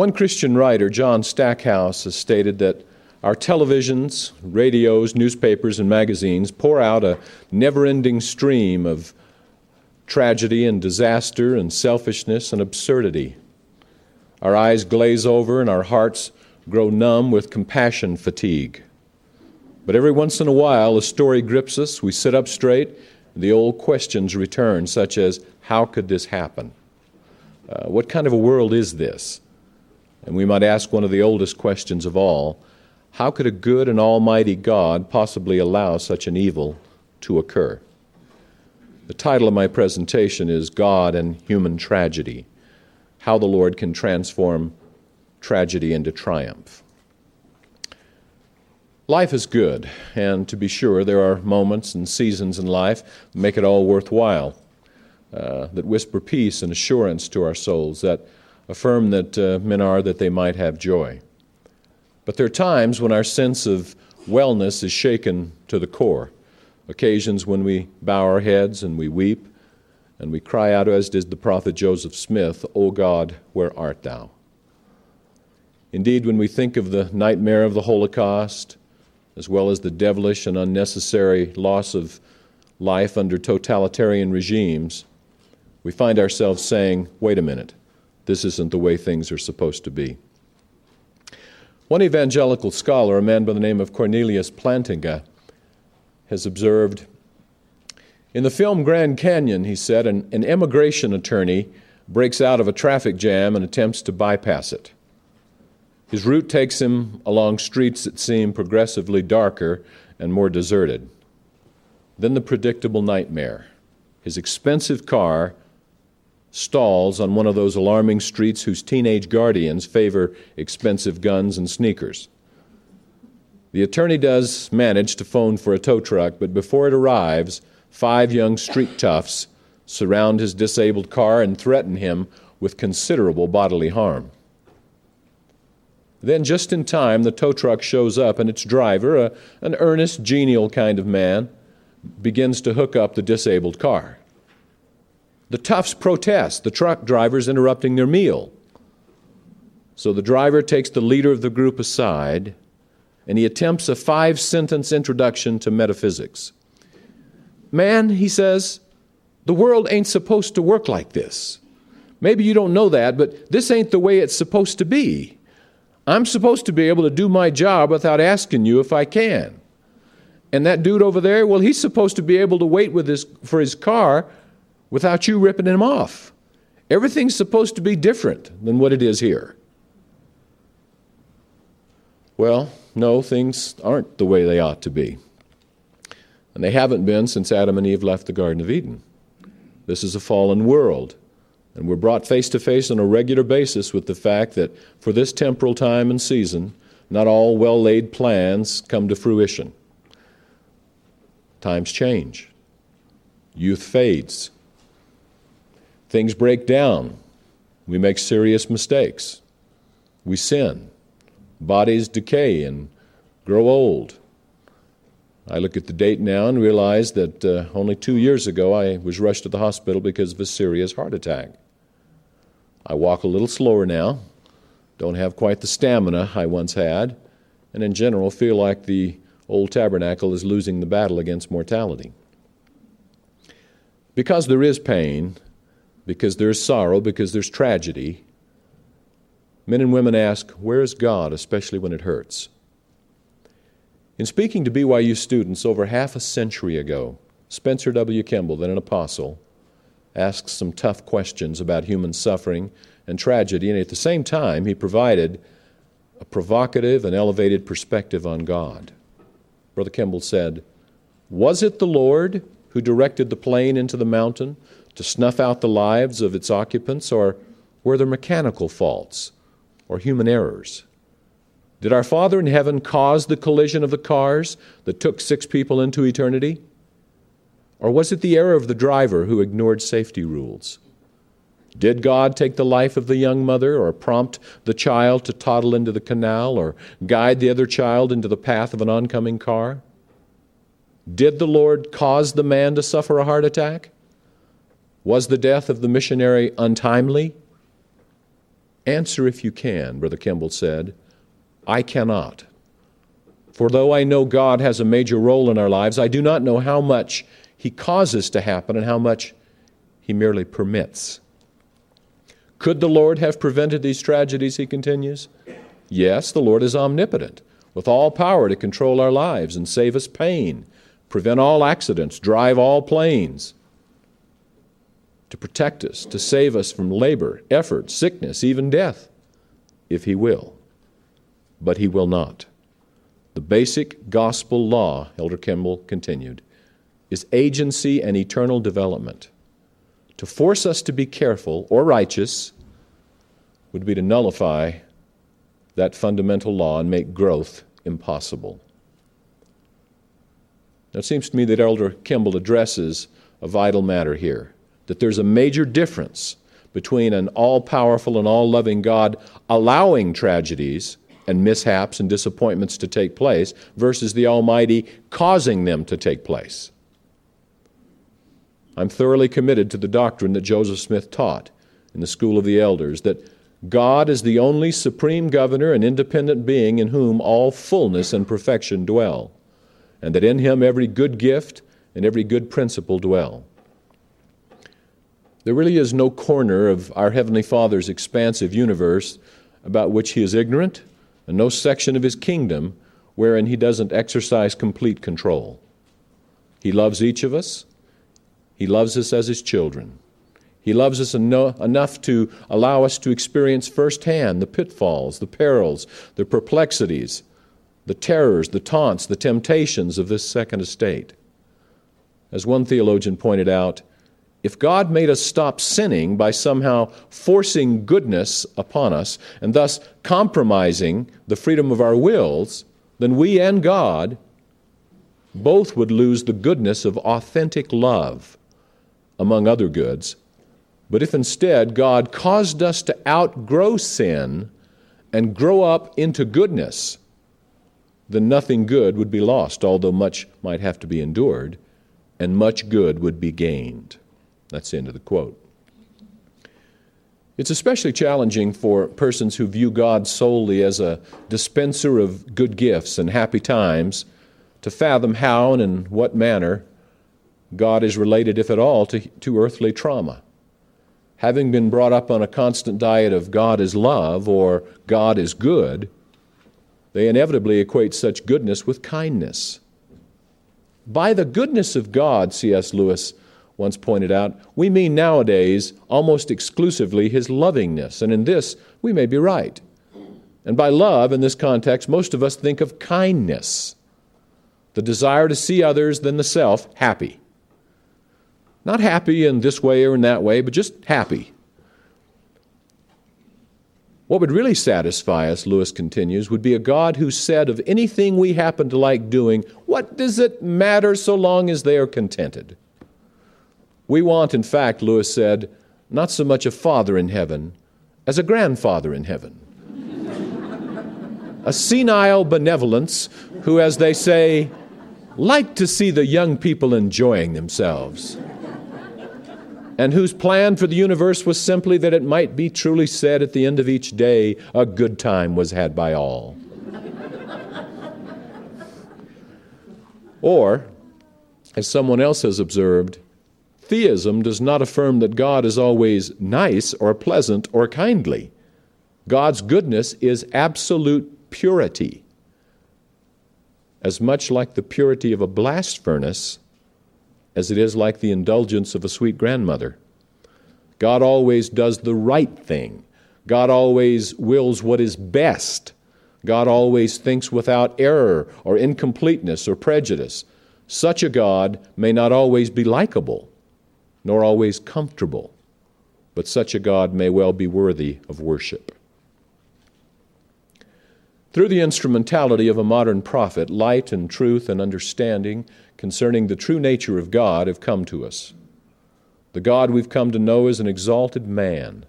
One Christian writer, John Stackhouse, has stated that our televisions, radios, newspapers, and magazines pour out a never ending stream of tragedy and disaster and selfishness and absurdity. Our eyes glaze over and our hearts grow numb with compassion fatigue. But every once in a while, a story grips us, we sit up straight, and the old questions return, such as How could this happen? Uh, what kind of a world is this? And we might ask one of the oldest questions of all how could a good and almighty God possibly allow such an evil to occur? The title of my presentation is God and Human Tragedy How the Lord Can Transform Tragedy into Triumph. Life is good, and to be sure, there are moments and seasons in life that make it all worthwhile, uh, that whisper peace and assurance to our souls, that affirm that uh, men are that they might have joy. But there are times when our sense of wellness is shaken to the core, occasions when we bow our heads and we weep and we cry out, as did the prophet Joseph Smith, O God, where art thou? Indeed, when we think of the nightmare of the Holocaust, as well as the devilish and unnecessary loss of life under totalitarian regimes, we find ourselves saying, wait a minute, this isn't the way things are supposed to be. One evangelical scholar, a man by the name of Cornelius Plantinga, has observed In the film Grand Canyon, he said, an, an immigration attorney breaks out of a traffic jam and attempts to bypass it. His route takes him along streets that seem progressively darker and more deserted. Then the predictable nightmare. His expensive car stalls on one of those alarming streets whose teenage guardians favor expensive guns and sneakers. The attorney does manage to phone for a tow truck, but before it arrives, five young street toughs surround his disabled car and threaten him with considerable bodily harm. Then, just in time, the tow truck shows up, and its driver, a, an earnest, genial kind of man, begins to hook up the disabled car. The toughs protest, the truck drivers interrupting their meal. So the driver takes the leader of the group aside and he attempts a five sentence introduction to metaphysics. Man, he says, the world ain't supposed to work like this. Maybe you don't know that, but this ain't the way it's supposed to be. I'm supposed to be able to do my job without asking you if I can. And that dude over there, well, he's supposed to be able to wait with his, for his car without you ripping him off. Everything's supposed to be different than what it is here. Well, no, things aren't the way they ought to be. And they haven't been since Adam and Eve left the Garden of Eden. This is a fallen world. And we're brought face to face on a regular basis with the fact that for this temporal time and season, not all well laid plans come to fruition. Times change, youth fades, Things break down. We make serious mistakes. We sin. Bodies decay and grow old. I look at the date now and realize that uh, only two years ago I was rushed to the hospital because of a serious heart attack. I walk a little slower now, don't have quite the stamina I once had, and in general feel like the old tabernacle is losing the battle against mortality. Because there is pain, because there's sorrow, because there's tragedy, men and women ask, Where is God, especially when it hurts? In speaking to BYU students over half a century ago, Spencer W. Kimball, then an apostle, asked some tough questions about human suffering and tragedy, and at the same time, he provided a provocative and elevated perspective on God. Brother Kimball said, Was it the Lord who directed the plane into the mountain to snuff out the lives of its occupants, or were there mechanical faults or human errors? Did our Father in heaven cause the collision of the cars that took six people into eternity? Or was it the error of the driver who ignored safety rules? Did God take the life of the young mother, or prompt the child to toddle into the canal, or guide the other child into the path of an oncoming car? Did the Lord cause the man to suffer a heart attack? Was the death of the missionary untimely? Answer if you can, Brother Kimball said. I cannot. For though I know God has a major role in our lives, I do not know how much He causes to happen and how much He merely permits. Could the Lord have prevented these tragedies, he continues? Yes, the Lord is omnipotent, with all power to control our lives and save us pain, prevent all accidents, drive all planes, to protect us, to save us from labor, effort, sickness, even death, if he will. But he will not. The basic gospel law, Elder Kimball continued, is agency and eternal development. To force us to be careful or righteous would be to nullify that fundamental law and make growth impossible. Now, it seems to me that Elder Kimball addresses a vital matter here that there's a major difference between an all powerful and all loving God allowing tragedies and mishaps and disappointments to take place versus the Almighty causing them to take place. I'm thoroughly committed to the doctrine that Joseph Smith taught in the School of the Elders that God is the only supreme governor and independent being in whom all fullness and perfection dwell, and that in him every good gift and every good principle dwell. There really is no corner of our Heavenly Father's expansive universe about which he is ignorant and no section of his kingdom wherein he doesn't exercise complete control. He loves each of us, he loves us as his children. He loves us eno- enough to allow us to experience firsthand the pitfalls, the perils, the perplexities, the terrors, the taunts, the temptations of this second estate. As one theologian pointed out, if God made us stop sinning by somehow forcing goodness upon us and thus compromising the freedom of our wills, then we and God both would lose the goodness of authentic love, among other goods. But if instead God caused us to outgrow sin and grow up into goodness, then nothing good would be lost, although much might have to be endured, and much good would be gained. That's the end of the quote. It's especially challenging for persons who view God solely as a dispenser of good gifts and happy times to fathom how and in what manner God is related, if at all, to, to earthly trauma. Having been brought up on a constant diet of God is love or God is good, they inevitably equate such goodness with kindness. By the goodness of God, C.S. Lewis once pointed out, we mean nowadays almost exclusively his lovingness, and in this we may be right. And by love, in this context, most of us think of kindness, the desire to see others than the self happy. Not happy in this way or in that way, but just happy. What would really satisfy us, Lewis continues, would be a God who said of anything we happen to like doing, What does it matter so long as they are contented? We want, in fact, Lewis said, not so much a father in heaven as a grandfather in heaven. a senile benevolence who, as they say, liked to see the young people enjoying themselves, and whose plan for the universe was simply that it might be truly said at the end of each day, a good time was had by all. or, as someone else has observed, Theism does not affirm that God is always nice or pleasant or kindly. God's goodness is absolute purity, as much like the purity of a blast furnace as it is like the indulgence of a sweet grandmother. God always does the right thing. God always wills what is best. God always thinks without error or incompleteness or prejudice. Such a God may not always be likable, nor always comfortable, but such a God may well be worthy of worship. Through the instrumentality of a modern prophet, light and truth and understanding concerning the true nature of God have come to us. The God we've come to know is an exalted man,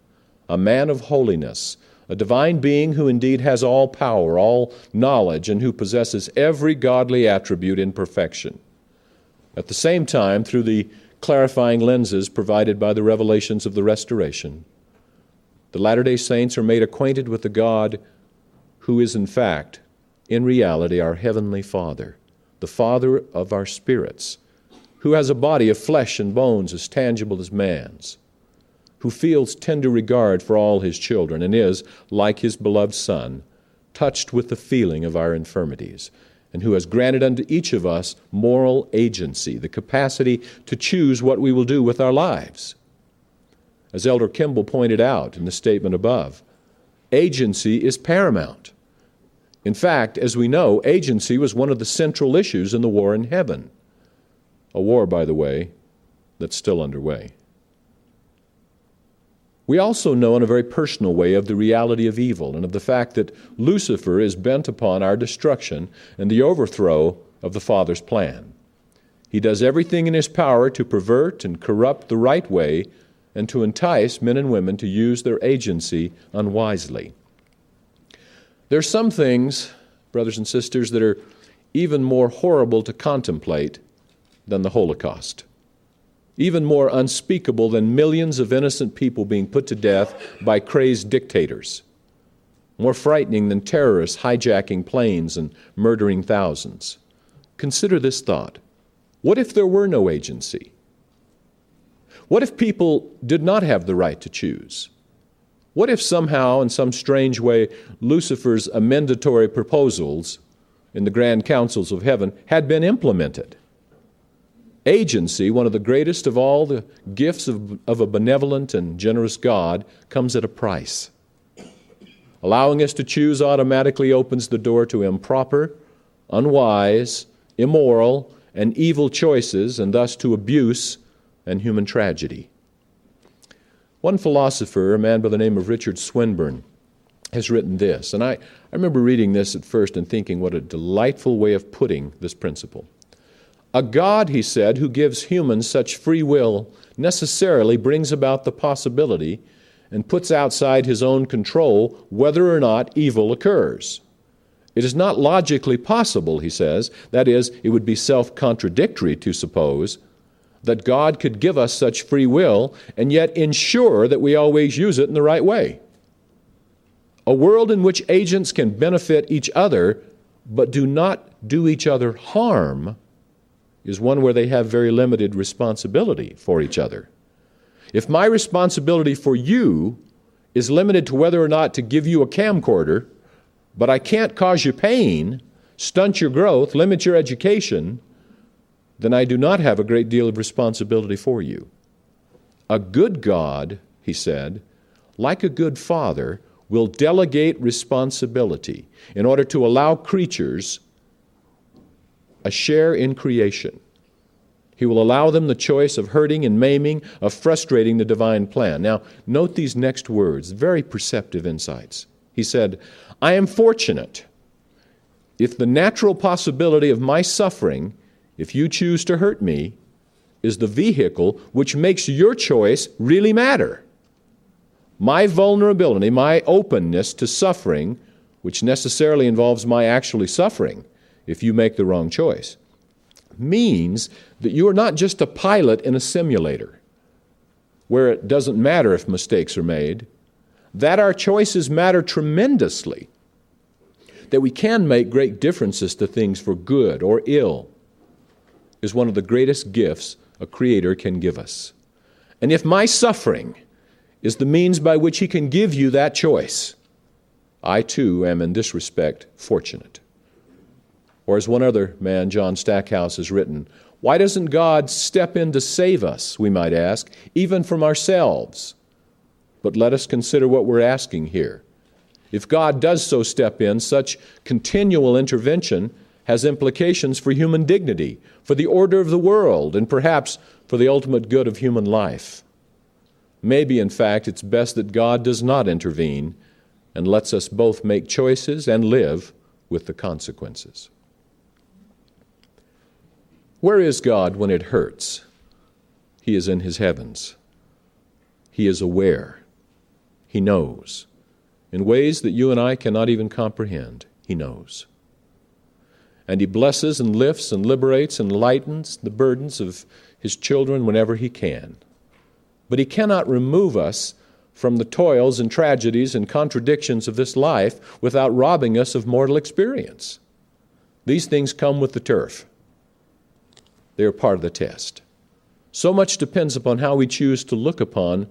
a man of holiness, a divine being who indeed has all power, all knowledge, and who possesses every godly attribute in perfection. At the same time, through the clarifying lenses provided by the revelations of the restoration. the Latter day Saints are made acquainted with the God who is, in fact, in reality, our Heavenly Father, the Father of our spirits, who has a body of flesh and bones as tangible as man's, who feels tender regard for all his children, and is, like his beloved Son, touched with the feeling of our infirmities, and who has granted unto each of us moral agency, the capacity to choose what we will do with our lives. As Elder Kimball pointed out in the statement above, agency is paramount. In fact, as we know, agency was one of the central issues in the war in heaven. A war, by the way, that's still underway. We also know in a very personal way of the reality of evil and of the fact that Lucifer is bent upon our destruction and the overthrow of the Father's plan. He does everything in his power to pervert and corrupt the right way and to entice men and women to use their agency unwisely. There are some things, brothers and sisters, that are even more horrible to contemplate than the Holocaust, even more unspeakable than millions of innocent people being put to death by crazed dictators, more frightening than terrorists hijacking planes and murdering thousands. Consider this thought What if there were no agency? What if people did not have the right to choose? What if somehow, in some strange way, Lucifer's amendatory proposals in the grand councils of heaven had been implemented? Agency, one of the greatest of all the gifts of, of a benevolent and generous God, comes at a price. Allowing us to choose automatically opens the door to improper, unwise, immoral, and evil choices, and thus to abuse and human tragedy. One philosopher, a man by the name of Richard Swinburne, has written this, and I, I remember reading this at first and thinking what a delightful way of putting this principle. A God, he said, who gives humans such free will necessarily brings about the possibility and puts outside his own control whether or not evil occurs. It is not logically possible, he says, that is, it would be self contradictory to suppose that God could give us such free will and yet ensure that we always use it in the right way. A world in which agents can benefit each other but do not do each other harm is one where they have very limited responsibility for each other. If my responsibility for you is limited to whether or not to give you a camcorder, but I can't cause you pain, stunt your growth, limit your education, then I do not have a great deal of responsibility for you. A good God, he said, like a good father, will delegate responsibility in order to allow creatures a share in creation. He will allow them the choice of hurting and maiming, of frustrating the divine plan. Now, note these next words, very perceptive insights. He said, I am fortunate if the natural possibility of my suffering if you choose to hurt me, is the vehicle which makes your choice really matter. My vulnerability, my openness to suffering, which necessarily involves my actually suffering if you make the wrong choice, means that you are not just a pilot in a simulator where it doesn't matter if mistakes are made, that our choices matter tremendously, that we can make great differences to things for good or ill is one of the greatest gifts a creator can give us. And if my suffering is the means by which he can give you that choice, I too am in this respect fortunate. Or as one other man, John Stackhouse, has written, why doesn't God step in to save us, we might ask, even from ourselves? But let us consider what we're asking here. If God does so step in, such continual intervention has implications for human dignity, for the order of the world, and perhaps for the ultimate good of human life. Maybe, in fact, it's best that God does not intervene and lets us both make choices and live with the consequences. Where is God when it hurts? He is in his heavens. He is aware. He knows. In ways that you and I cannot even comprehend, he knows and he blesses and lifts and liberates and lightens the burdens of his children whenever he can. But he cannot remove us from the toils and tragedies and contradictions of this life without robbing us of mortal experience. These things come with the turf, they are part of the test. So much depends upon how we choose to look upon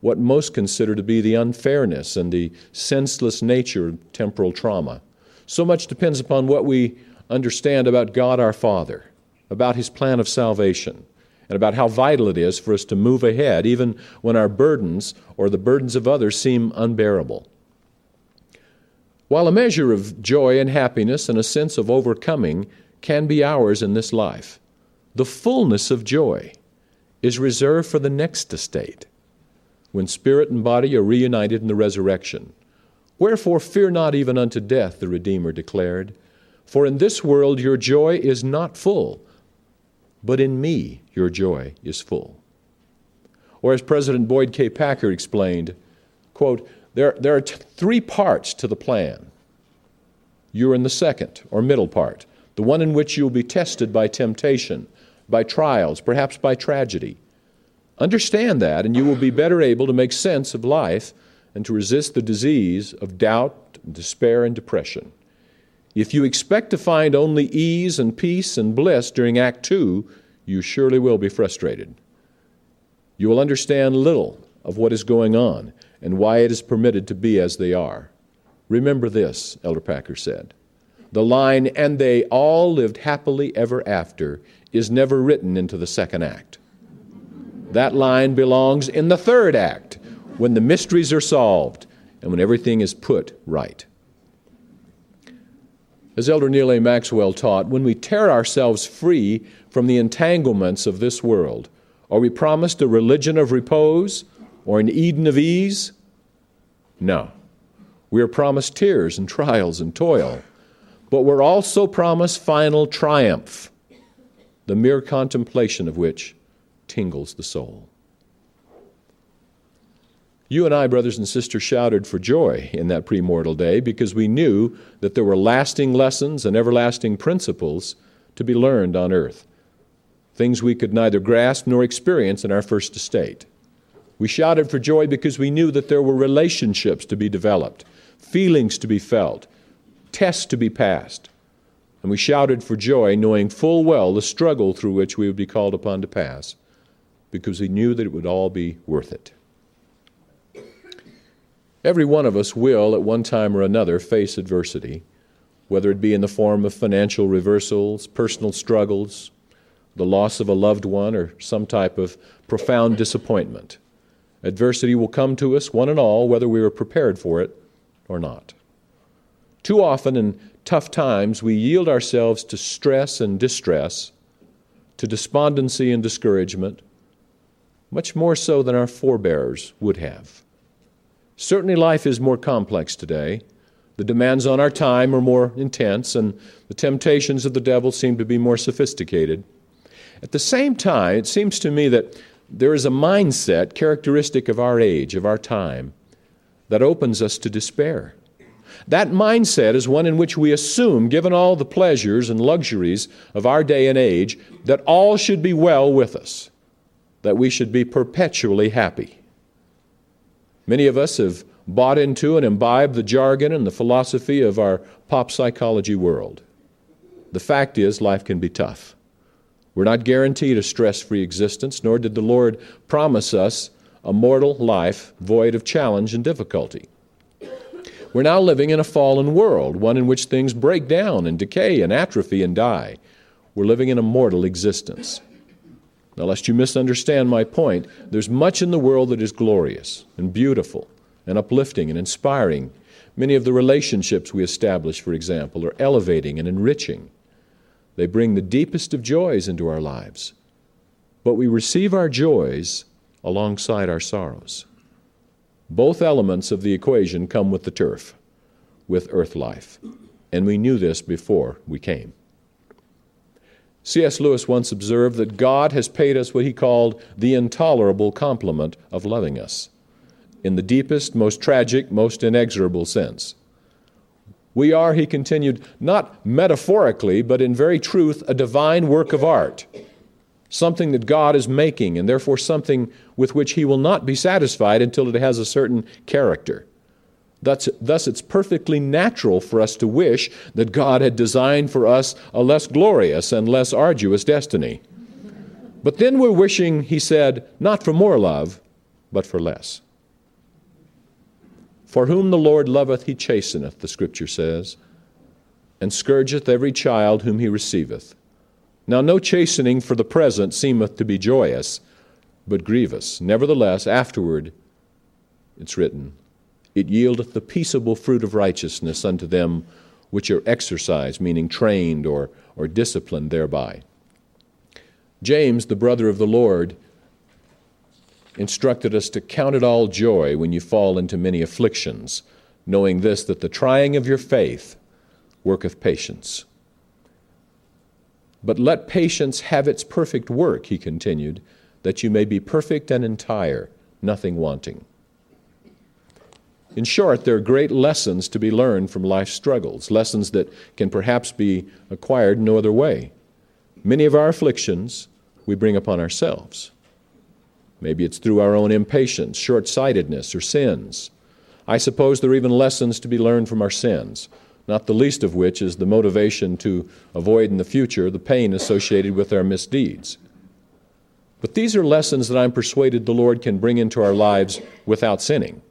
what most consider to be the unfairness and the senseless nature of temporal trauma. So much depends upon what we understand about God our Father, about His plan of salvation, and about how vital it is for us to move ahead even when our burdens or the burdens of others seem unbearable. While a measure of joy and happiness and a sense of overcoming can be ours in this life, the fullness of joy is reserved for the next estate, when spirit and body are reunited in the resurrection. Wherefore, fear not even unto death, the Redeemer declared. For in this world your joy is not full, but in me your joy is full. Or as President Boyd K. Packer explained, quote, there, there are t- three parts to the plan. You're in the second or middle part, the one in which you'll be tested by temptation, by trials, perhaps by tragedy. Understand that, and you will be better able to make sense of life and to resist the disease of doubt, despair, and depression. If you expect to find only ease and peace and bliss during Act Two, you surely will be frustrated. You will understand little of what is going on and why it is permitted to be as they are. Remember this, Elder Packer said. The line, and they all lived happily ever after, is never written into the second act. That line belongs in the third act, when the mysteries are solved and when everything is put right. As Elder Neal A. Maxwell taught, when we tear ourselves free from the entanglements of this world, are we promised a religion of repose or an Eden of ease? No. We are promised tears and trials and toil, but we're also promised final triumph, the mere contemplation of which tingles the soul. You and I, brothers and sisters, shouted for joy in that premortal day because we knew that there were lasting lessons and everlasting principles to be learned on earth, things we could neither grasp nor experience in our first estate. We shouted for joy because we knew that there were relationships to be developed, feelings to be felt, tests to be passed. And we shouted for joy, knowing full well the struggle through which we would be called upon to pass, because we knew that it would all be worth it. Every one of us will, at one time or another, face adversity, whether it be in the form of financial reversals, personal struggles, the loss of a loved one, or some type of profound disappointment. Adversity will come to us, one and all, whether we are prepared for it or not. Too often in tough times, we yield ourselves to stress and distress, to despondency and discouragement, much more so than our forebears would have. Certainly, life is more complex today. The demands on our time are more intense, and the temptations of the devil seem to be more sophisticated. At the same time, it seems to me that there is a mindset characteristic of our age, of our time, that opens us to despair. That mindset is one in which we assume, given all the pleasures and luxuries of our day and age, that all should be well with us, that we should be perpetually happy. Many of us have bought into and imbibed the jargon and the philosophy of our pop psychology world. The fact is, life can be tough. We're not guaranteed a stress free existence, nor did the Lord promise us a mortal life void of challenge and difficulty. We're now living in a fallen world, one in which things break down and decay and atrophy and die. We're living in a mortal existence. Now, lest you misunderstand my point, there's much in the world that is glorious and beautiful and uplifting and inspiring. Many of the relationships we establish, for example, are elevating and enriching. They bring the deepest of joys into our lives. But we receive our joys alongside our sorrows. Both elements of the equation come with the turf, with earth life. And we knew this before we came. C.S. Lewis once observed that God has paid us what he called the intolerable compliment of loving us, in the deepest, most tragic, most inexorable sense. We are, he continued, not metaphorically, but in very truth, a divine work of art. Something that God is making, and therefore something with which He will not be satisfied until it has a certain character. Thus, thus, it's perfectly natural for us to wish that God had designed for us a less glorious and less arduous destiny. But then we're wishing, he said, not for more love, but for less. For whom the Lord loveth, he chasteneth, the Scripture says, and scourgeth every child whom he receiveth. Now, no chastening for the present seemeth to be joyous, but grievous. Nevertheless, afterward, it's written, it yieldeth the peaceable fruit of righteousness unto them which are exercised, meaning trained or, or disciplined thereby. James, the brother of the Lord, instructed us to count it all joy when you fall into many afflictions, knowing this, that the trying of your faith worketh patience. But let patience have its perfect work, he continued, that you may be perfect and entire, nothing wanting. In short, there are great lessons to be learned from life's struggles, lessons that can perhaps be acquired no other way. Many of our afflictions we bring upon ourselves. Maybe it's through our own impatience, short sightedness, or sins. I suppose there are even lessons to be learned from our sins not the least of which is the motivation to avoid in the future the pain associated with our misdeeds. But these are lessons that I'm persuaded the Lord can bring into our lives without sinning.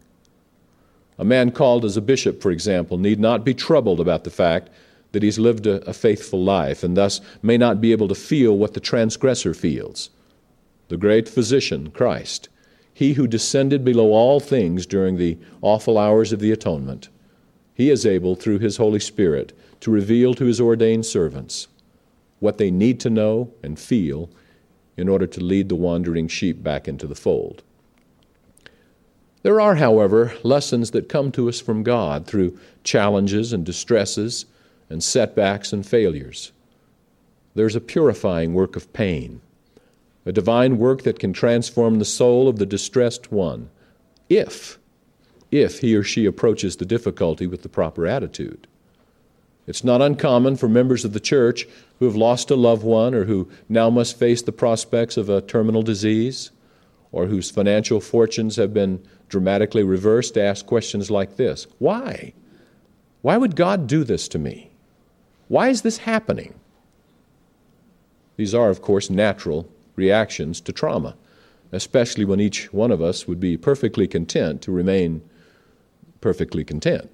A man called as a bishop, for example, need not be troubled about the fact that he's lived a, a, faithful life and thus may not be able to feel what the transgressor feels. The great physician, Christ, he who descended below all things during the awful hours of the atonement, he is able, through His Holy Spirit, to reveal to His ordained servants what they need to know and feel in order to lead the wandering sheep back into the fold. There are, however, lessons that come to us from God through challenges and distresses and setbacks and failures. There's a purifying work of pain, a divine work that can transform the soul of the distressed one, if if he or she approaches the difficulty with the proper attitude. It's not uncommon for members of the church who have lost a loved one or who now must face the prospects of a terminal disease or whose financial fortunes have been dramatically reversed to ask questions like this Why? Why would God do this to me? Why is this happening? These are, of course, natural reactions to trauma, especially when each one of us would be perfectly content to remain perfectly content.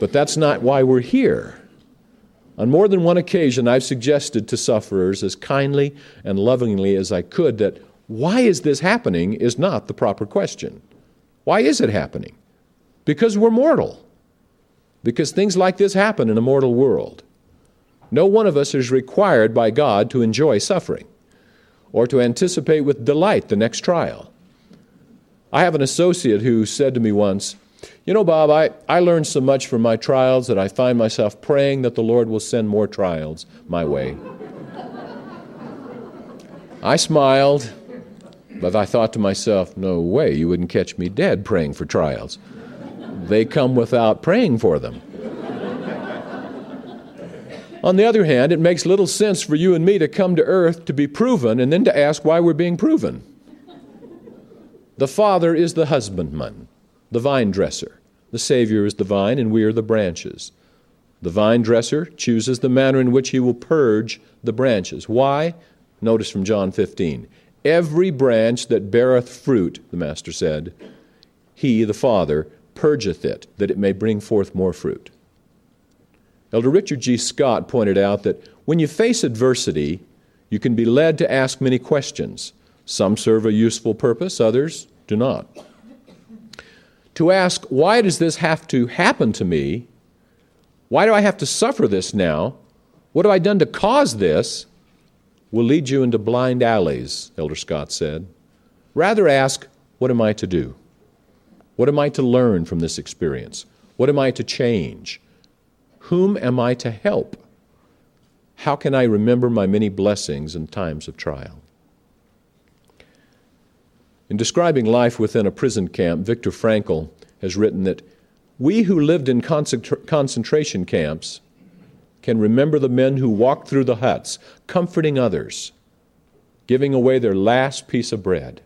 but that's not why we're here. On more than one occasion, I've suggested to sufferers as kindly and lovingly as I could that why is this happening is not the proper question. Why is it happening? Because we're mortal. Because things like this happen in a mortal world. No one of us is required by God to enjoy suffering or to anticipate with delight the next trial. I have an associate who said to me once, You know, Bob, I, I learned so much from my trials that I find myself praying that the Lord will send more trials my way. I smiled, but I thought to myself, No way, you wouldn't catch me dead praying for trials. They come without praying for them. On the other hand, it makes little sense for you and me to come to earth to be proven and then to ask why we're being proven. The Father is the husbandman, the vine dresser. The Savior is the vine, and we are the branches. The vine dresser chooses the manner in which he will purge the branches. Why? Notice from John 15. Every branch that beareth fruit, the Master said, he, the Father, purgeth it, that it may bring forth more fruit. Elder Richard G. Scott pointed out that when you face adversity, you can be led to ask many questions. Some serve a useful purpose, others do not. To ask, why does this have to happen to me? Why do I have to suffer this now? What have I done to cause this? will lead you into blind alleys, Elder Scott said. Rather ask, what am I to do? What am I to learn from this experience? What am I to change? Whom am I to help? How can I remember my many blessings in times of trial? In describing life within a prison camp, Viktor Frankl has written that we who lived in concentration camps can remember the men who walked through the huts, comforting others, giving away their last piece of bread.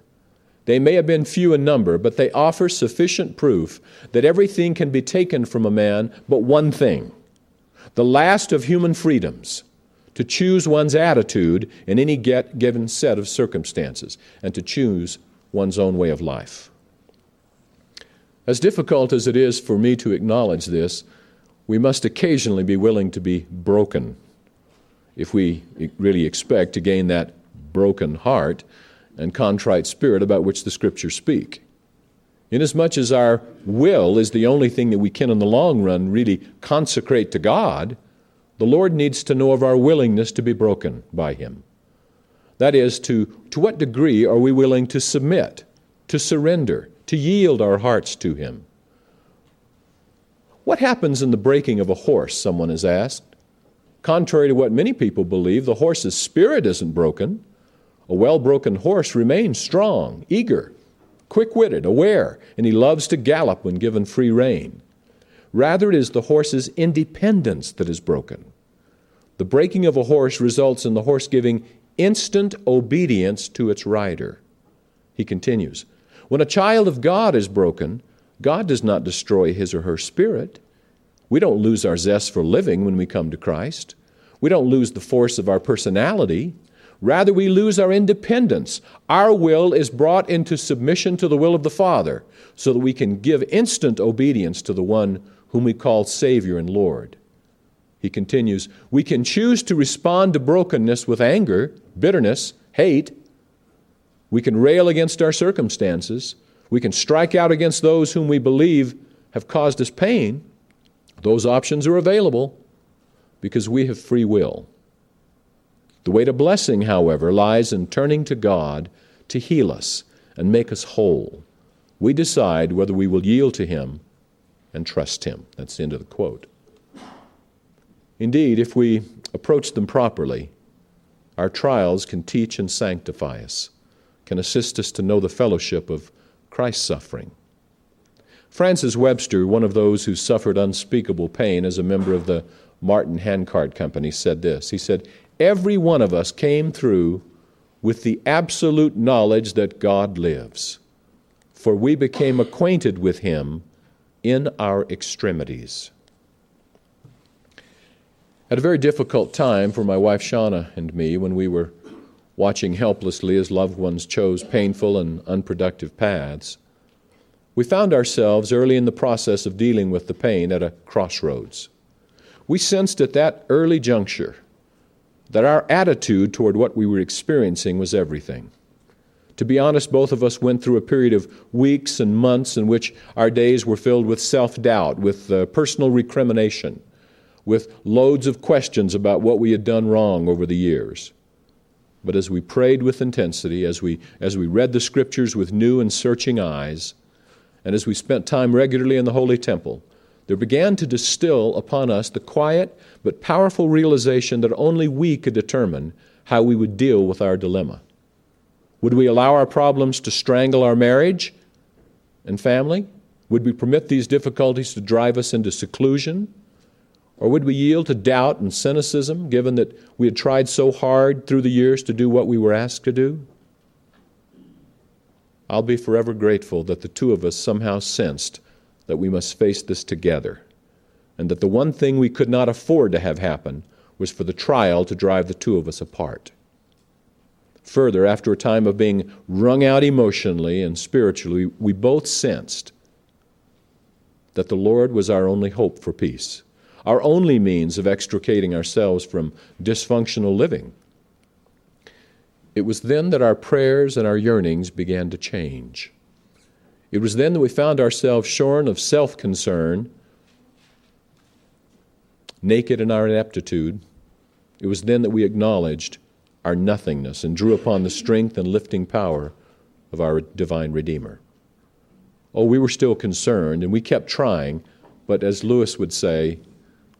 They may have been few in number, but they offer sufficient proof that everything can be taken from a man but one thing the last of human freedoms to choose one's attitude in any given set of circumstances and to choose one's own way of life. As difficult as it is for me to acknowledge this, we must occasionally be willing to be broken if we really expect to gain that broken heart and contrite spirit about which the Scriptures speak. Inasmuch as our will is the only thing that we can, in the long run, really consecrate to God, the Lord needs to know of our willingness to be broken by Him. That is, to, to what degree are we willing to submit, to surrender, to yield our hearts to Him? What happens in the breaking of a horse, someone has asked? Contrary to what many people believe, the horse's spirit isn't broken. A well broken horse remains strong, eager, quick witted, aware, and he loves to gallop when given free rein. Rather, it is the horse's independence that is broken. The breaking of a horse results in the horse giving instant obedience to its rider. He continues When a child of God is broken, God does not destroy his or her spirit. We don't lose our zest for living when we come to Christ. We don't lose the force of our personality. Rather, we lose our independence. Our will is brought into submission to the will of the Father so that we can give instant obedience to the one whom we call Savior and Lord. He continues, we can choose to respond to brokenness with anger, bitterness, hate. We can rail against our circumstances. We can strike out against those whom we believe have caused us pain. Those options are available because we have free will. The way to blessing, however, lies in turning to God to heal us and make us whole. We decide whether we will yield to Him and trust Him. That's the end of the quote. Indeed, if we approach them properly, our trials can teach and sanctify us, can assist us to know the fellowship of Christ's suffering. Francis Webster, one of those who suffered unspeakable pain as a member of the Martin Handcart Company, said this. He said, every one of us came through with the absolute knowledge that God lives, for we became acquainted with Him in our extremities. At a very difficult time for my wife Shauna and me when we were watching helplessly as loved ones chose painful and unproductive paths, we found ourselves early in the process of dealing with the pain at a crossroads. We sensed at that early juncture that our attitude toward what we were experiencing was everything. To be honest, both of us went through a period of weeks and months in which our days were filled with self doubt, with uh, personal recrimination, with loads of questions about what we had done wrong over the years. But as we prayed with intensity, as we, as we read the scriptures with new and searching eyes, and as we spent time regularly in the Holy Temple, there began to distill upon us the quiet but powerful realization that only we could determine how we would deal with our dilemma. Would we allow our problems to strangle our marriage and family? Would we permit these difficulties to drive us into seclusion? Or would we yield to doubt and cynicism, given that we had tried so hard through the years to do what we were asked to do? I'll be forever grateful that the two of us somehow sensed that we must face this together, and that the one thing we could not afford to have happen was for the trial to drive the two of us apart. Further, after a time of being wrung out emotionally and spiritually, we both sensed that the Lord was our only hope for peace, our only means of extricating ourselves from dysfunctional living. It was then that our prayers and our yearnings began to change. It was then that we found ourselves shorn of self concern, naked in our ineptitude. It was then that we acknowledged our nothingness and drew upon the strength and lifting power of our divine Redeemer. Oh, we were still concerned and we kept trying, but as Lewis would say,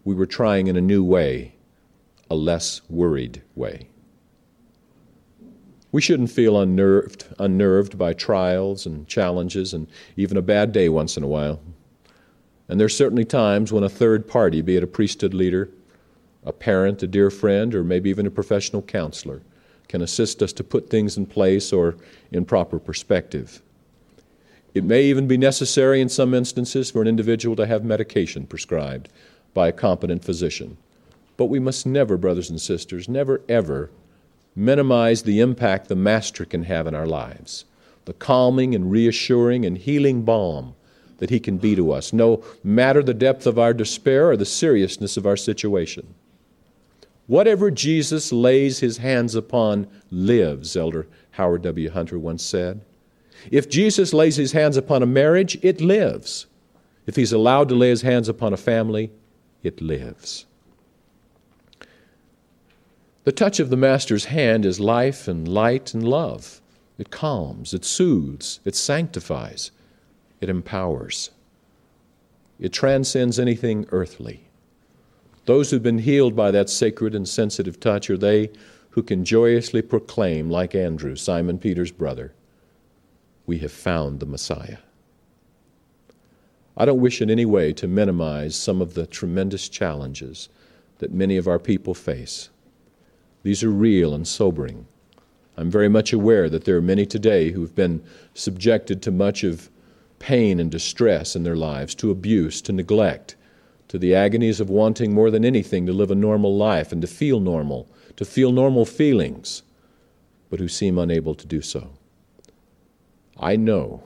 we were trying in a new way, a less worried way. We shouldn't feel unnerved, unnerved by trials and challenges and even a bad day once in a while. And there's certainly times when a third party, be it a priesthood leader A parent, a dear friend, or maybe even a professional counselor can assist us to put things in place or in proper perspective. It may even be necessary in some instances for an individual to have medication prescribed by a competent physician. But we must never, brothers and sisters, never ever minimize the impact the Master can have in our lives, the calming and reassuring and healing balm that He can be to us, no matter the depth of our despair or the seriousness of our situation. Whatever Jesus lays His hands upon lives, Elder Howard W. Hunter once said. If Jesus lays His hands upon a marriage, it lives. If He's allowed to lay His hands upon a family, it lives. The touch of the Master's hand is life and light and love. It calms, it soothes, it sanctifies, it empowers. It transcends anything earthly. Those who've been healed by that sacred and sensitive touch are they who can joyously proclaim, like Andrew, Simon Peter's brother, We have found the Messiah. I don't wish in any way to minimize some of the tremendous challenges that many of our people face. These are real and sobering. I'm very much aware that there are many today who have been subjected to much of pain and distress in their lives, to abuse, to neglect, to the agonies of wanting more than anything to live a normal life and to feel normal, to feel normal feelings, but who seem unable to do so. I know,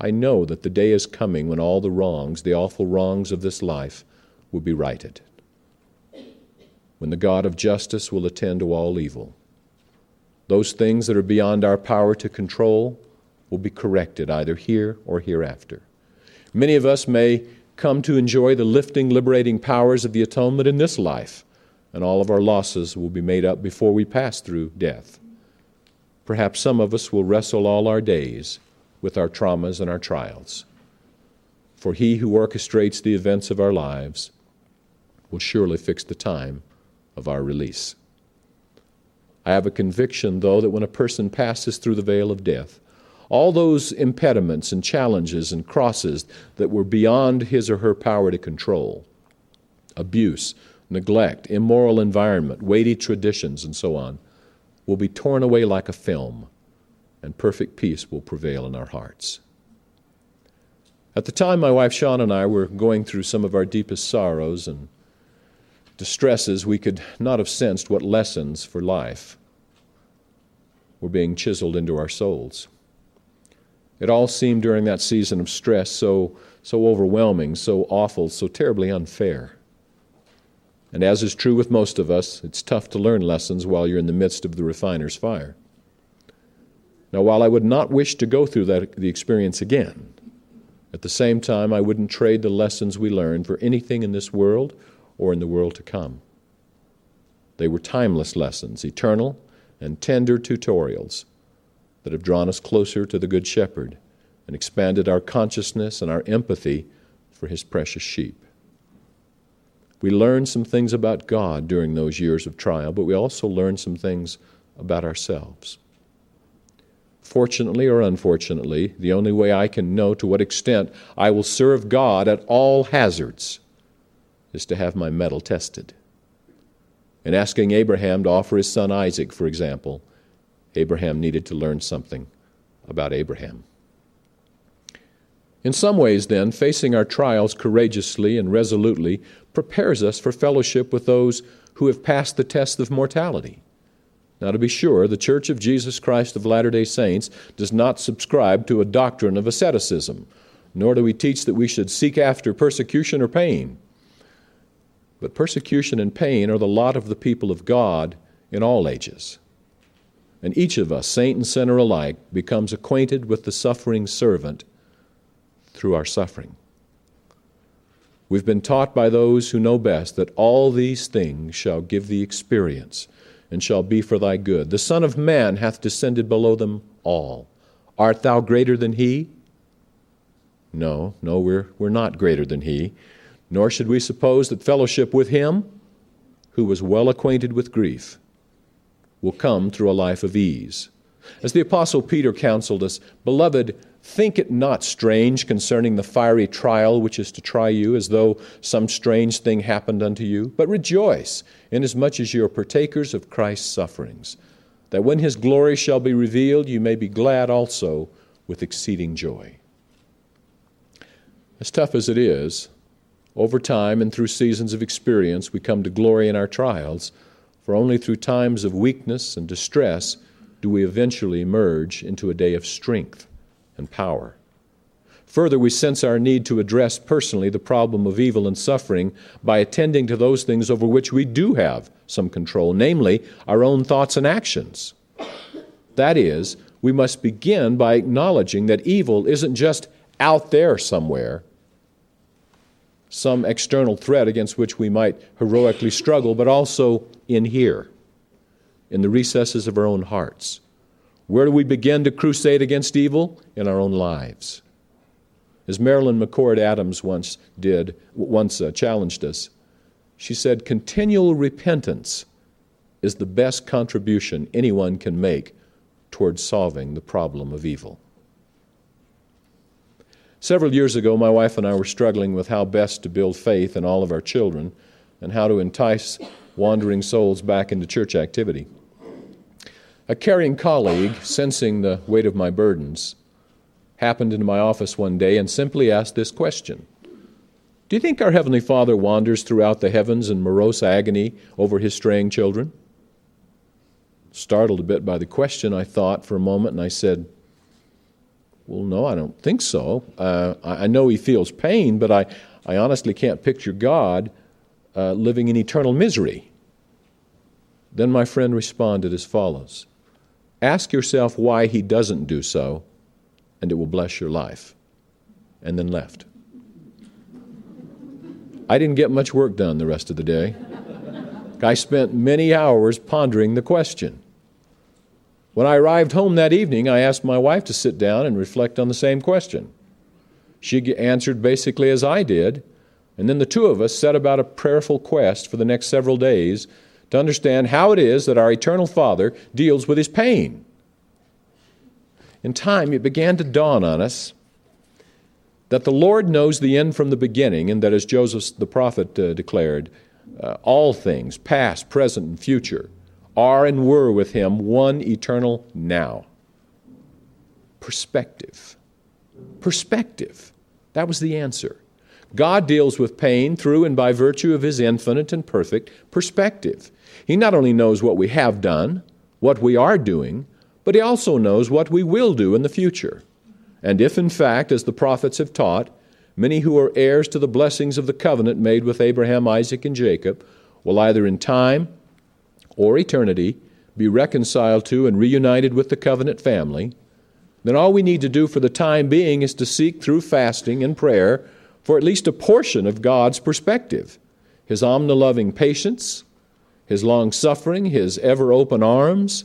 I know that the day is coming when all the wrongs, the awful wrongs of this life, will be righted when the God of justice will attend to all evil. Those things that are beyond our power to control will be corrected either here or hereafter. Many of us may come to enjoy the lifting, liberating powers of the atonement in this life, and all of our losses will be made up before we pass through death. Perhaps some of us will wrestle all our days with our traumas and our trials. For he who orchestrates the events of our lives will surely fix the time of our release. I have a conviction, though, that when a person passes through the veil of death, all those impediments and challenges and crosses that were beyond his or her power to control abuse, neglect, immoral environment, weighty traditions, and so on will be torn away like a film, and perfect peace will prevail in our hearts. At the time, my wife Sean and I were going through some of our deepest sorrows and distresses, we could not have sensed what lessons for life were being chiseled into our souls. It all seemed during that season of stress so, so overwhelming, so awful, so terribly unfair. And as is true with most of us, it's tough to learn lessons while you're in the midst of the refiner's fire. Now, while I would not wish to go through that, the experience again, at the same time, I wouldn't trade the lessons we learned for anything in this world or in the world to come. They were timeless lessons, eternal and tender tutorials that have drawn us closer to the Good Shepherd and expanded our consciousness and our empathy for his precious sheep. We learned some things about God during those years of trial, but we also learned some things about ourselves. Fortunately or unfortunately, the only way I can know to what extent I will serve God at all hazards is to have my mettle tested. In asking Abraham to offer his son Isaac, for example, Abraham needed to learn something about Abraham. In some ways, then, facing our trials courageously and resolutely prepares us for fellowship with those who have passed the test of mortality. Now, to be sure, the Church of Jesus Christ of Latter day Saints does not subscribe to a doctrine of asceticism, nor do we teach that we should seek after persecution or pain. But persecution and pain are the lot of the people of God in all ages. And each of us, saint and sinner alike, becomes acquainted with the suffering servant through our suffering. We've been taught by those who know best that all these things shall give the experience and shall be for thy good. The Son of Man hath descended below them all. Art thou greater than he? No, no, we're, we're not greater than he. Nor should we suppose that fellowship with Him, who was well acquainted with grief, will come through a life of ease. As the Apostle Peter counseled us, Beloved, Think it not strange concerning the fiery trial which is to try you, as though some strange thing happened unto you. But rejoice, inasmuch as you are partakers of Christ's sufferings, that when his glory shall be revealed, you may be glad also with exceeding joy. As tough as it is, over time and through seasons of experience, we come to glory in our trials, for only through times of weakness and distress do we eventually emerge into a day of strength and power. Further, we sense our need to address personally the problem of evil and suffering by attending to those things over which we do have some control, namely our own thoughts and actions. That is, we must begin by acknowledging that evil isn't just out there somewhere, some external threat against which we might heroically struggle, but also in here, in the recesses of our own hearts. Where do we begin to crusade against evil? In our own lives. As Marilyn McCord Adams once did, once uh, challenged us, she said, Continual repentance is the best contribution anyone can make towards solving the problem of evil. Several years ago, my wife and I were struggling with how best to build faith in all of our children and how to entice wandering souls back into church activity. A caring colleague, sensing the weight of my burdens, happened into my office one day and simply asked this question Do you think our Heavenly Father wanders throughout the heavens in morose agony over his straying children? Startled a bit by the question, I thought for a moment and I said, Well, no, I don't think so. Uh, I know he feels pain, but I, I honestly can't picture God uh, living in eternal misery. Then my friend responded as follows Ask yourself why he doesn't do so, and it will bless your life. And then left. I didn't get much work done the rest of the day. I spent many hours pondering the question. When I arrived home that evening, I asked my wife to sit down and reflect on the same question. She answered basically as I did, and then the two of us set about a prayerful quest for the next several days to understand how it is that our eternal Father deals with his pain. In time, it began to dawn on us that the Lord knows the end from the beginning, and that, as Joseph the prophet uh, declared, uh, all things, past, present, and future, are and were with him one eternal now. Perspective. Perspective. That was the answer. God deals with pain through and by virtue of his infinite and perfect perspective. He not only knows what we have done, what we are doing, but He also knows what we will do in the future. And if, in fact, as the prophets have taught, many who are heirs to the blessings of the covenant made with Abraham, Isaac, and Jacob will either in time or eternity be reconciled to and reunited with the covenant family, then all we need to do for the time being is to seek through fasting and prayer for at least a portion of God's perspective His omniloving patience, his long suffering, his ever open arms,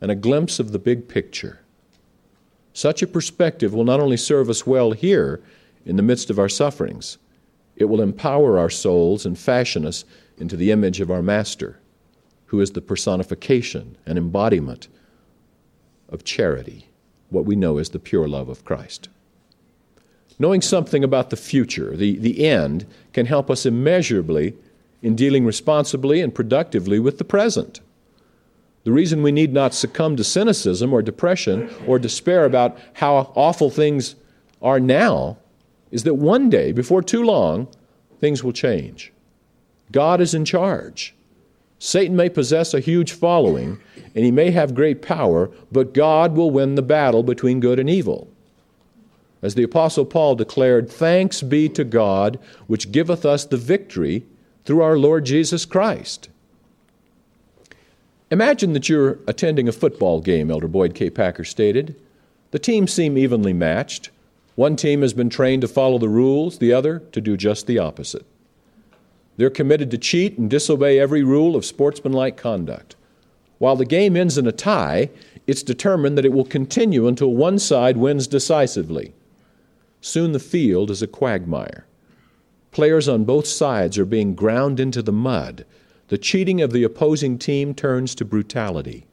and a glimpse of the big picture. Such a perspective will not only serve us well here in the midst of our sufferings, it will empower our souls and fashion us into the image of our Master, who is the personification and embodiment of charity, what we know as the pure love of Christ. Knowing something about the future, the, the end, can help us immeasurably in dealing responsibly and productively with the present. The reason we need not succumb to cynicism or depression or despair about how awful things are now is that one day, before too long, things will change. God is in charge. Satan may possess a huge following and he may have great power, but God will win the battle between good and evil. As the Apostle Paul declared, Thanks be to God, which giveth us the victory through our Lord Jesus Christ. Imagine that you're attending a football game, Elder Boyd K. Packer stated. The teams seem evenly matched. One team has been trained to follow the rules, the other to do just the opposite. They're committed to cheat and disobey every rule of sportsmanlike conduct. While the game ends in a tie, it's determined that it will continue until one side wins decisively. Soon the field is a quagmire. Players on both sides are being ground into the mud. The cheating of the opposing team turns to brutality.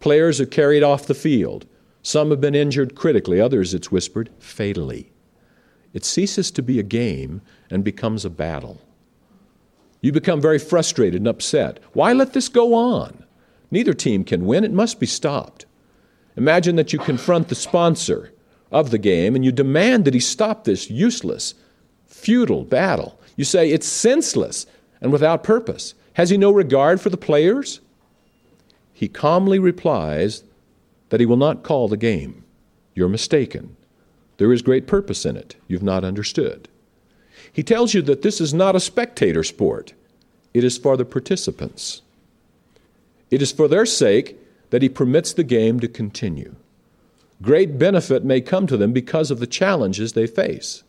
Players are carried off the field. Some have been injured critically, others, it's whispered, fatally. It ceases to be a game and becomes a battle. You become very frustrated and upset. Why let this go on? Neither team can win. It must be stopped. Imagine that you confront the sponsor of the game and you demand that he stop this useless, futile battle. You say it's senseless and without purpose. Has he no regard for the players? He calmly replies that he will not call the game. You're mistaken. There is great purpose in it. You've not understood. He tells you that this is not a spectator sport, it is for the participants. It is for their sake that he permits the game to continue. Great benefit may come to them because of the challenges they face.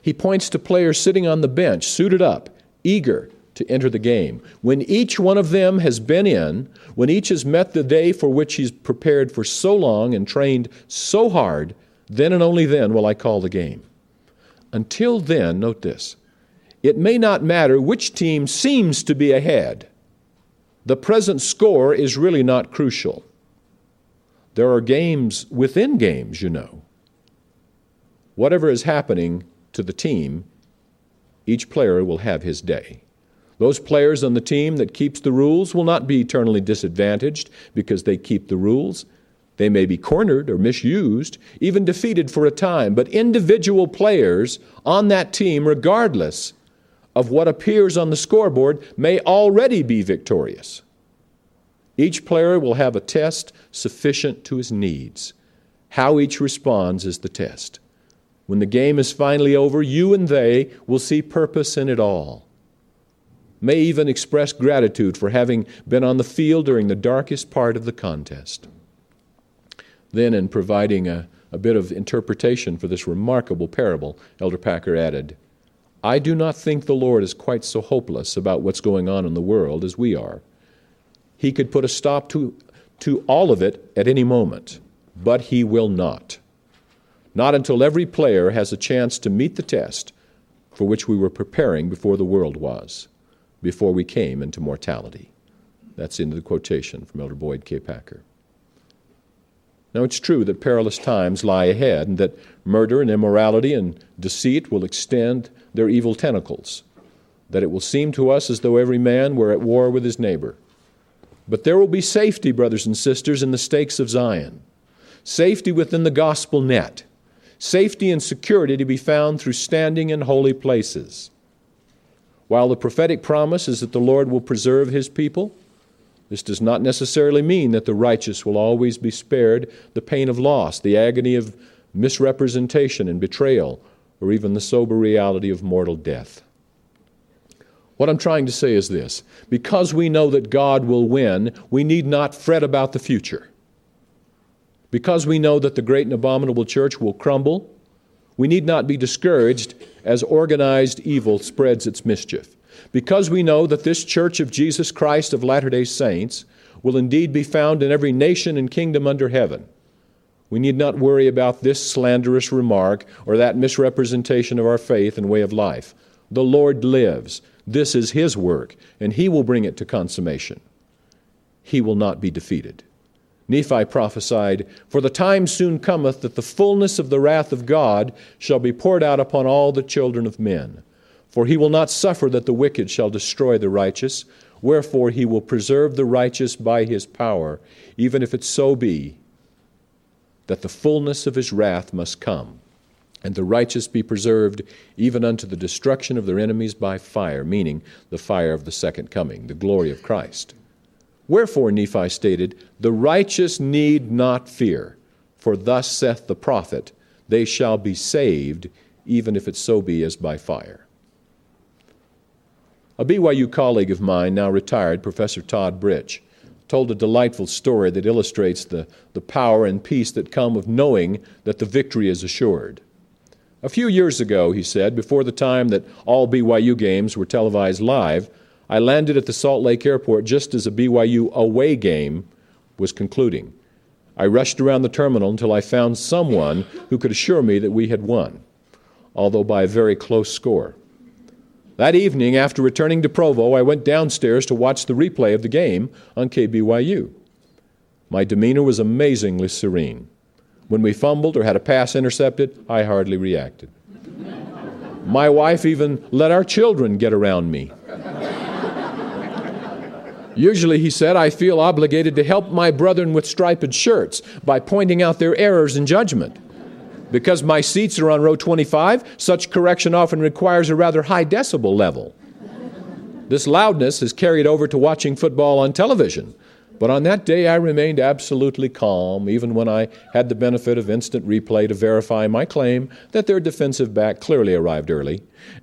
He points to players sitting on the bench, suited up, eager to enter the game. When each one of them has been in, when each has met the day for which he's prepared for so long and trained so hard, then and only then will I call the game. Until then, note this it may not matter which team seems to be ahead. The present score is really not crucial. There are games within games, you know. Whatever is happening to the team, each player will have his day. Those players on the team that keeps the rules will not be eternally disadvantaged because they keep the rules. They may be cornered or misused, even defeated for a time, but individual players on that team, regardless of what appears on the scoreboard, may already be victorious. Each player will have a test sufficient to his needs. How each responds is the test. When the game is finally over, you and they will see purpose in it all. May even express gratitude for having been on the field during the darkest part of the contest. Then, in providing a, a bit of interpretation for this remarkable parable, Elder Packer added, I do not think the Lord is quite so hopeless about what's going on in the world as we are. He could put a stop to, to all of it at any moment, but He will not. Not until every player has a chance to meet the test for which we were preparing before the world was, before we came into mortality. That's in the quotation from Elder Boyd K. Packer. Now, it's true that perilous times lie ahead and that murder and immorality and deceit will extend their evil tentacles, that it will seem to us as though every man were at war with his neighbor. But there will be safety, brothers and sisters, in the stakes of Zion, safety within the gospel net, safety and security to be found through standing in holy places. While the prophetic promise is that the Lord will preserve his people, this does not necessarily mean that the righteous will always be spared the pain of loss, the agony of misrepresentation and betrayal, or even the sober reality of mortal death. What I'm trying to say is this because we know that God will win, we need not fret about the future. Because we know that the great and abominable church will crumble, we need not be discouraged as organized evil spreads its mischief. Because we know that this church of Jesus Christ of Latter day Saints will indeed be found in every nation and kingdom under heaven, we need not worry about this slanderous remark or that misrepresentation of our faith and way of life. The Lord lives. This is His work, and He will bring it to consummation. He will not be defeated. Nephi prophesied, For the time soon cometh that the fullness of the wrath of God shall be poured out upon all the children of men. For he will not suffer that the wicked shall destroy the righteous, wherefore he will preserve the righteous by his power, even if it so be that the fullness of his wrath must come, and the righteous be preserved even unto the destruction of their enemies by fire, meaning the fire of the second coming, the glory of Christ. Wherefore, Nephi stated, The righteous need not fear, for thus saith the prophet, They shall be saved, even if it so be as by fire. A BYU colleague of mine, now retired, Professor Todd Britsch, told a delightful story that illustrates the, the power and peace that come of knowing that the victory is assured. A few years ago, he said, before the time that all BYU games were televised live, I landed at the Salt Lake airport just as a BYU away game was concluding. I rushed around the terminal until I found someone who could assure me that we had won, although by a very close score. That evening, after returning to Provo, I went downstairs to watch the replay of the game on KBYU. My demeanor was amazingly serene. When we fumbled or had a pass intercepted, I hardly reacted. My wife even let our children get around me. Usually, he said, I feel obligated to help my brethren with striped shirts by pointing out their errors in judgment. Because my seats are on row 25, such correction often requires a rather high decibel level. This loudness is carried over to watching football on television. But on that day, I remained absolutely calm, even when I had the benefit of instant replay to verify my claim that their defensive back clearly arrived early,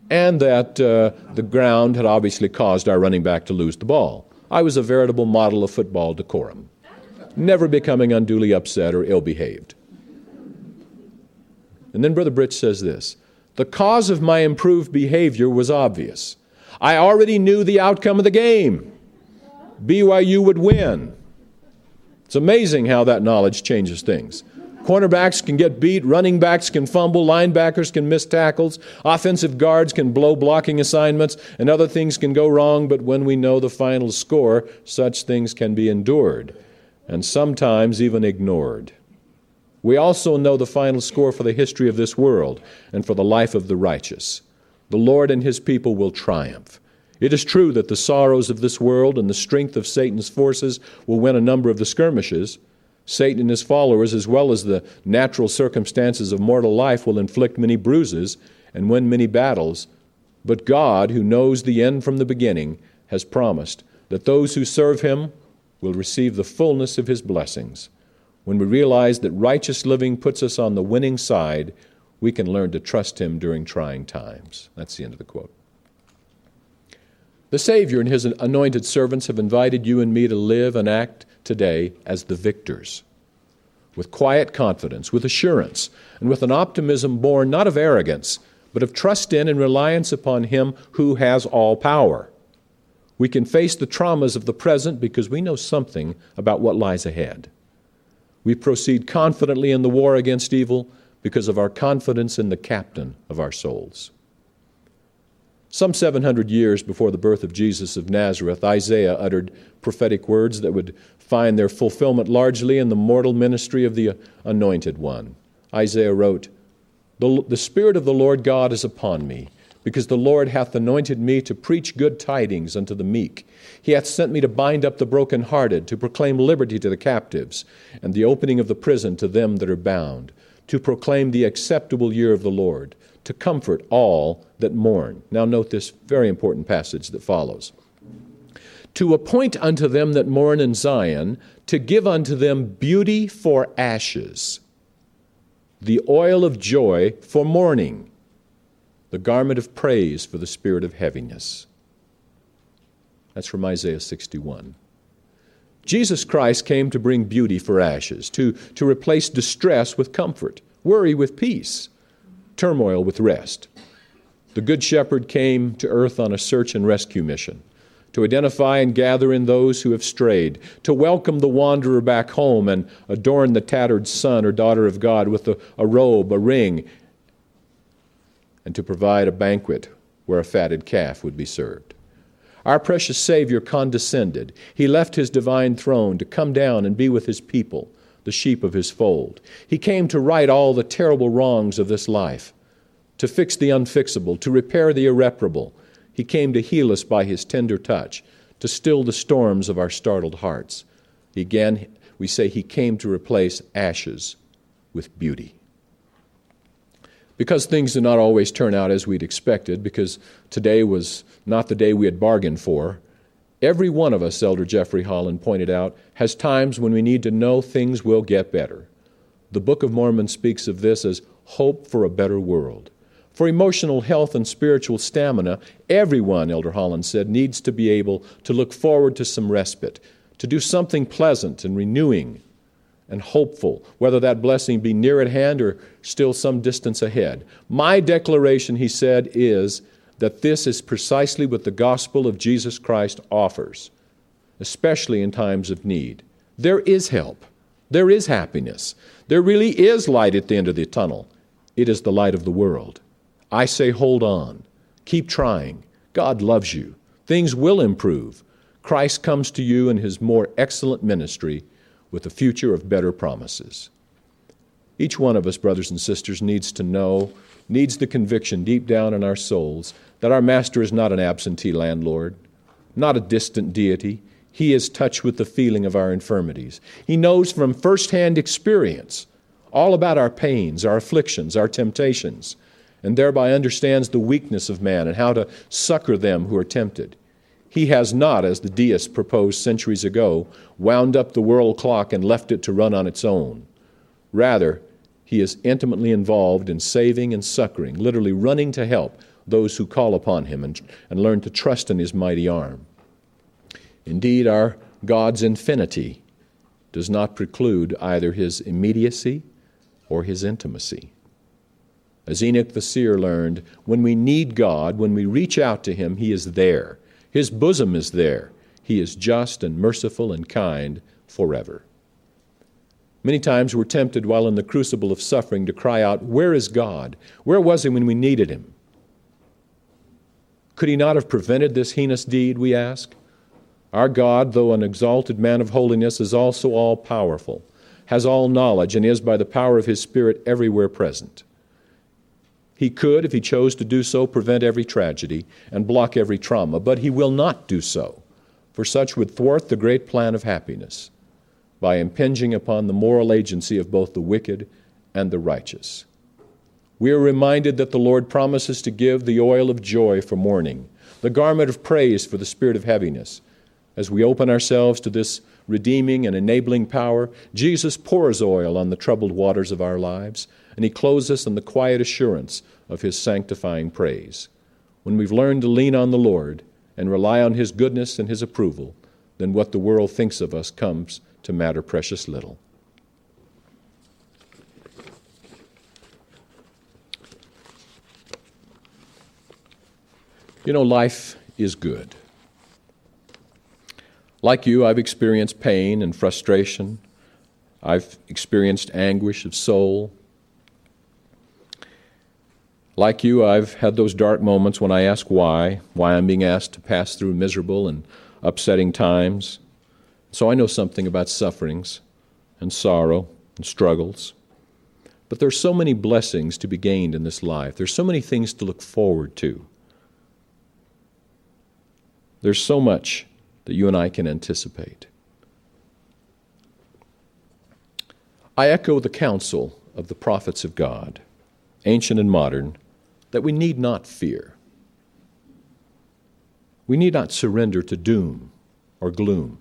and that uh, the ground had obviously caused our running back to lose the ball. I was a veritable model of football decorum, never becoming unduly upset or ill behaved. And then Brother Britsch says this The cause of my improved behavior was obvious. I already knew the outcome of the game. BYU would win. It's amazing how that knowledge changes things. Cornerbacks can get beat, running backs can fumble, linebackers can miss tackles, offensive guards can blow blocking assignments, and other things can go wrong, but when we know the final score, such things can be endured and sometimes even ignored. We also know the final score for the history of this world and for the life of the righteous. The Lord and his people will triumph. It is true that the sorrows of this world and the strength of Satan's forces will win a number of the skirmishes. Satan and his followers, as well as the natural circumstances of mortal life, will inflict many bruises and win many battles. But God, who knows the end from the beginning, has promised that those who serve him will receive the fullness of his blessings. When we realize that righteous living puts us on the winning side, we can learn to trust him during trying times. That's the end of the quote. The Savior and his anointed servants have invited you and me to live and act today as the victors, with quiet confidence, with assurance, and with an optimism born not of arrogance, but of trust in and reliance upon Him who has all power. We can face the traumas of the present because we know something about what lies ahead. We proceed confidently in the war against evil because of our confidence in the captain of our souls. Some 700 years before the birth of Jesus of Nazareth, Isaiah uttered prophetic words that would find their fulfillment largely in the mortal ministry of the Anointed One. Isaiah wrote, the, the Spirit of the Lord God is upon me, because the Lord hath anointed me to preach good tidings unto the meek. He hath sent me to bind up the brokenhearted, to proclaim liberty to the captives, and the opening of the prison to them that are bound, to proclaim the acceptable year of the Lord to comfort all that mourn. Now, note this very important passage that follows. To appoint unto them that mourn in Zion, to give unto them beauty for ashes, the oil of joy for mourning, the garment of praise for the spirit of heaviness. That's from Isaiah 61. Jesus Christ came to bring beauty for ashes, to, to replace distress with comfort, worry with peace, turmoil with rest. The Good Shepherd came to earth on a search and rescue mission to identify and gather in those who have strayed, to welcome the wanderer back home and adorn the tattered son or daughter of God with a, a robe, a ring, and to provide a banquet where a fatted calf would be served. Our precious Savior condescended. He left his divine throne to come down and be with his people the sheep of his fold. He came to right all the terrible wrongs of this life, to fix the unfixable, to repair the irreparable. He came to heal us by his tender touch, to still the storms of our startled hearts. Again, we say he came to replace ashes with beauty. Because things did not always turn out as we'd expected, because today was not the day we had bargained for, Every one of us, Elder Jeffrey Holland pointed out, has times when we need to know things will get better. The Book of Mormon speaks of this as hope for a better world. For emotional health and spiritual stamina, everyone, Elder Holland said, needs to be able to look forward to some respite, to do something pleasant and renewing and hopeful, whether that blessing be near at hand or still some distance ahead. My declaration, he said, is that this is precisely what the gospel of Jesus Christ offers, especially in times of need. There is help, there is happiness, there really is light at the end of the tunnel. It is the light of the world. I say, hold on, keep trying. God loves you. Things will improve. Christ comes to you in his more excellent ministry with a future of better promises. Each one of us, brothers and sisters, needs to know, needs the conviction deep down in our souls that our Master is not an absentee landlord, not a distant deity. He is touched with the feeling of our infirmities. He knows from firsthand experience all about our pains, our afflictions, our temptations, and thereby understands the weakness of man and how to succor them who are tempted. He has not, as the deists proposed centuries ago, wound up the world clock and left it to run on its own. Rather, he is intimately involved in saving and succoring, literally running to help those who call upon him and, and learn to trust in his mighty arm. Indeed, our God's infinity does not preclude either his immediacy or his intimacy. As Enoch the seer learned, when we need God, when we reach out to him, he is there. His bosom is there. He is just and merciful and kind forever. Many times we're tempted while in the crucible of suffering to cry out, Where is God? Where was He when we needed Him? Could He not have prevented this heinous deed, we ask? Our God, though an exalted man of holiness, is also all powerful, has all knowledge, and is by the power of His Spirit everywhere present. He could, if He chose to do so, prevent every tragedy and block every trauma, but He will not do so, for such would thwart the great plan of happiness by impinging upon the moral agency of both the wicked and the righteous. We are reminded that the Lord promises to give the oil of joy for mourning, the garment of praise for the spirit of heaviness. As we open ourselves to this redeeming and enabling power, Jesus pours oil on the troubled waters of our lives, and He clothes us in the quiet assurance of His sanctifying praise. When we've learned to lean on the Lord and rely on His goodness and His approval, then what the world thinks of us comes to matter precious little. You know, life is good. Like you, I've experienced pain and frustration. I've experienced anguish of soul. Like you, I've had those dark moments when I ask why, why I'm being asked to pass through miserable and upsetting times. So I know something about sufferings and sorrow and struggles. But there's so many blessings to be gained in this life. There's so many things to look forward to. There's so much that you and I can anticipate. I echo the counsel of the prophets of God, ancient and modern, that we need not fear. We need not surrender to doom or gloom.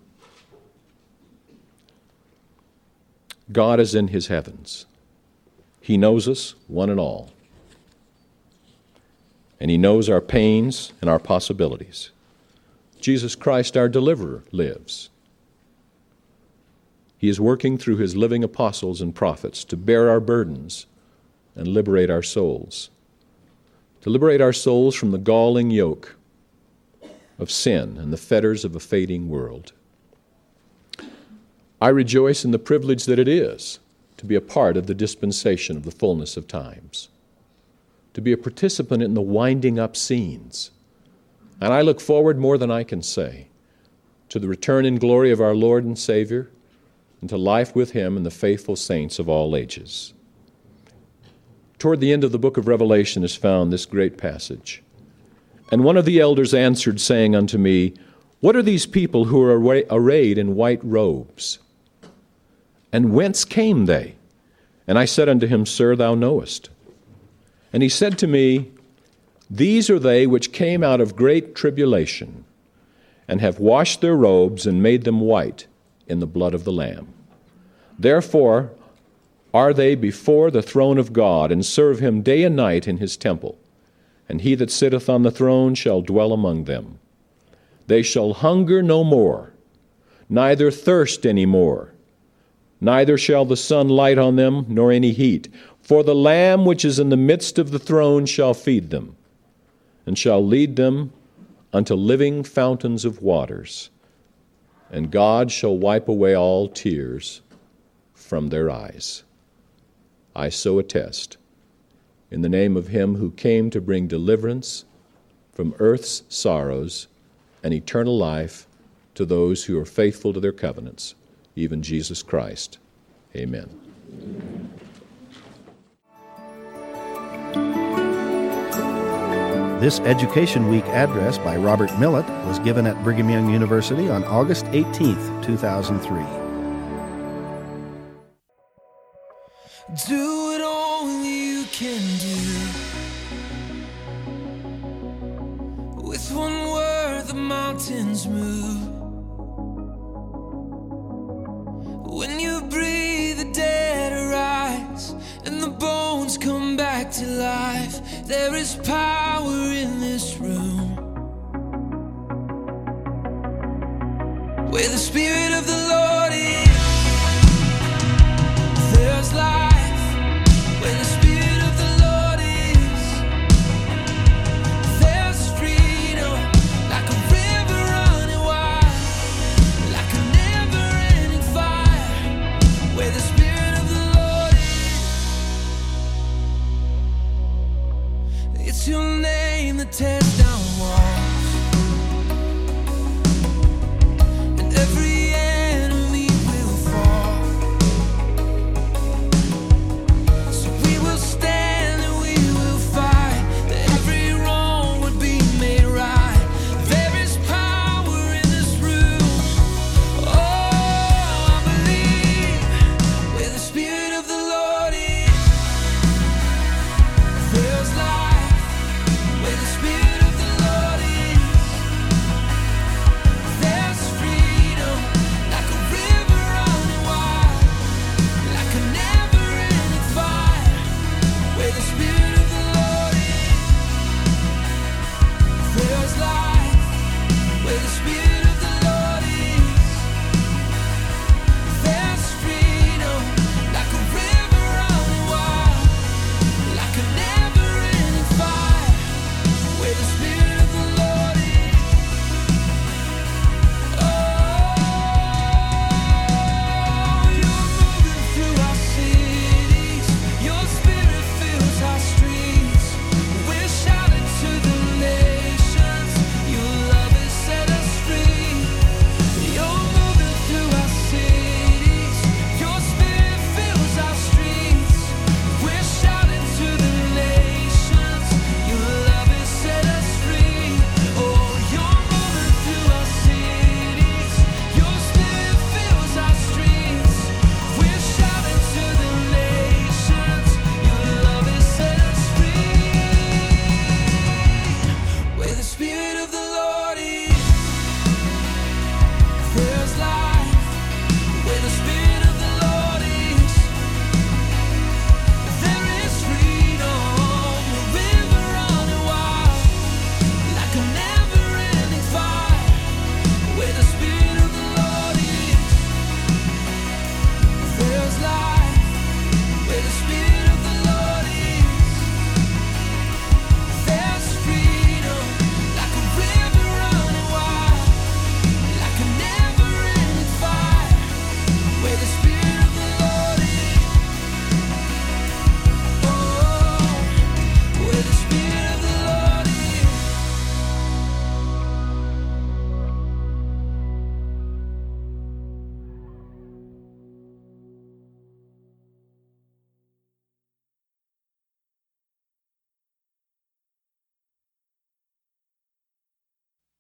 God is in his heavens. He knows us, one and all. And he knows our pains and our possibilities. Jesus Christ, our deliverer, lives. He is working through his living apostles and prophets to bear our burdens and liberate our souls. To liberate our souls from the galling yoke of sin and the fetters of a fading world. I rejoice in the privilege that it is to be a part of the dispensation of the fullness of times, to be a participant in the winding up scenes. And I look forward more than I can say to the return in glory of our Lord and Savior and to life with Him and the faithful saints of all ages. Toward the end of the book of Revelation is found this great passage. And one of the elders answered, saying unto me, What are these people who are arrayed in white robes? And whence came they? And I said unto him, Sir, thou knowest. And he said to me, These are they which came out of great tribulation, and have washed their robes and made them white in the blood of the Lamb. Therefore are they before the throne of God, and serve him day and night in his temple. And he that sitteth on the throne shall dwell among them. They shall hunger no more, neither thirst any more neither shall the sun light on them, nor any heat. For the Lamb which is in the midst of the throne shall feed them, and shall lead them unto living fountains of waters, and God shall wipe away all tears from their eyes. I so attest, in the name of Him who came to bring deliverance from earth's sorrows and eternal life to those who are faithful to their covenants even Jesus Christ. Amen. This Education Week address by Robert Millet was given at Brigham Young University on August 18, 2003. Do what only you can do. With one word, the mountains move. Life. There is power in this room. Where the Spirit of the Lord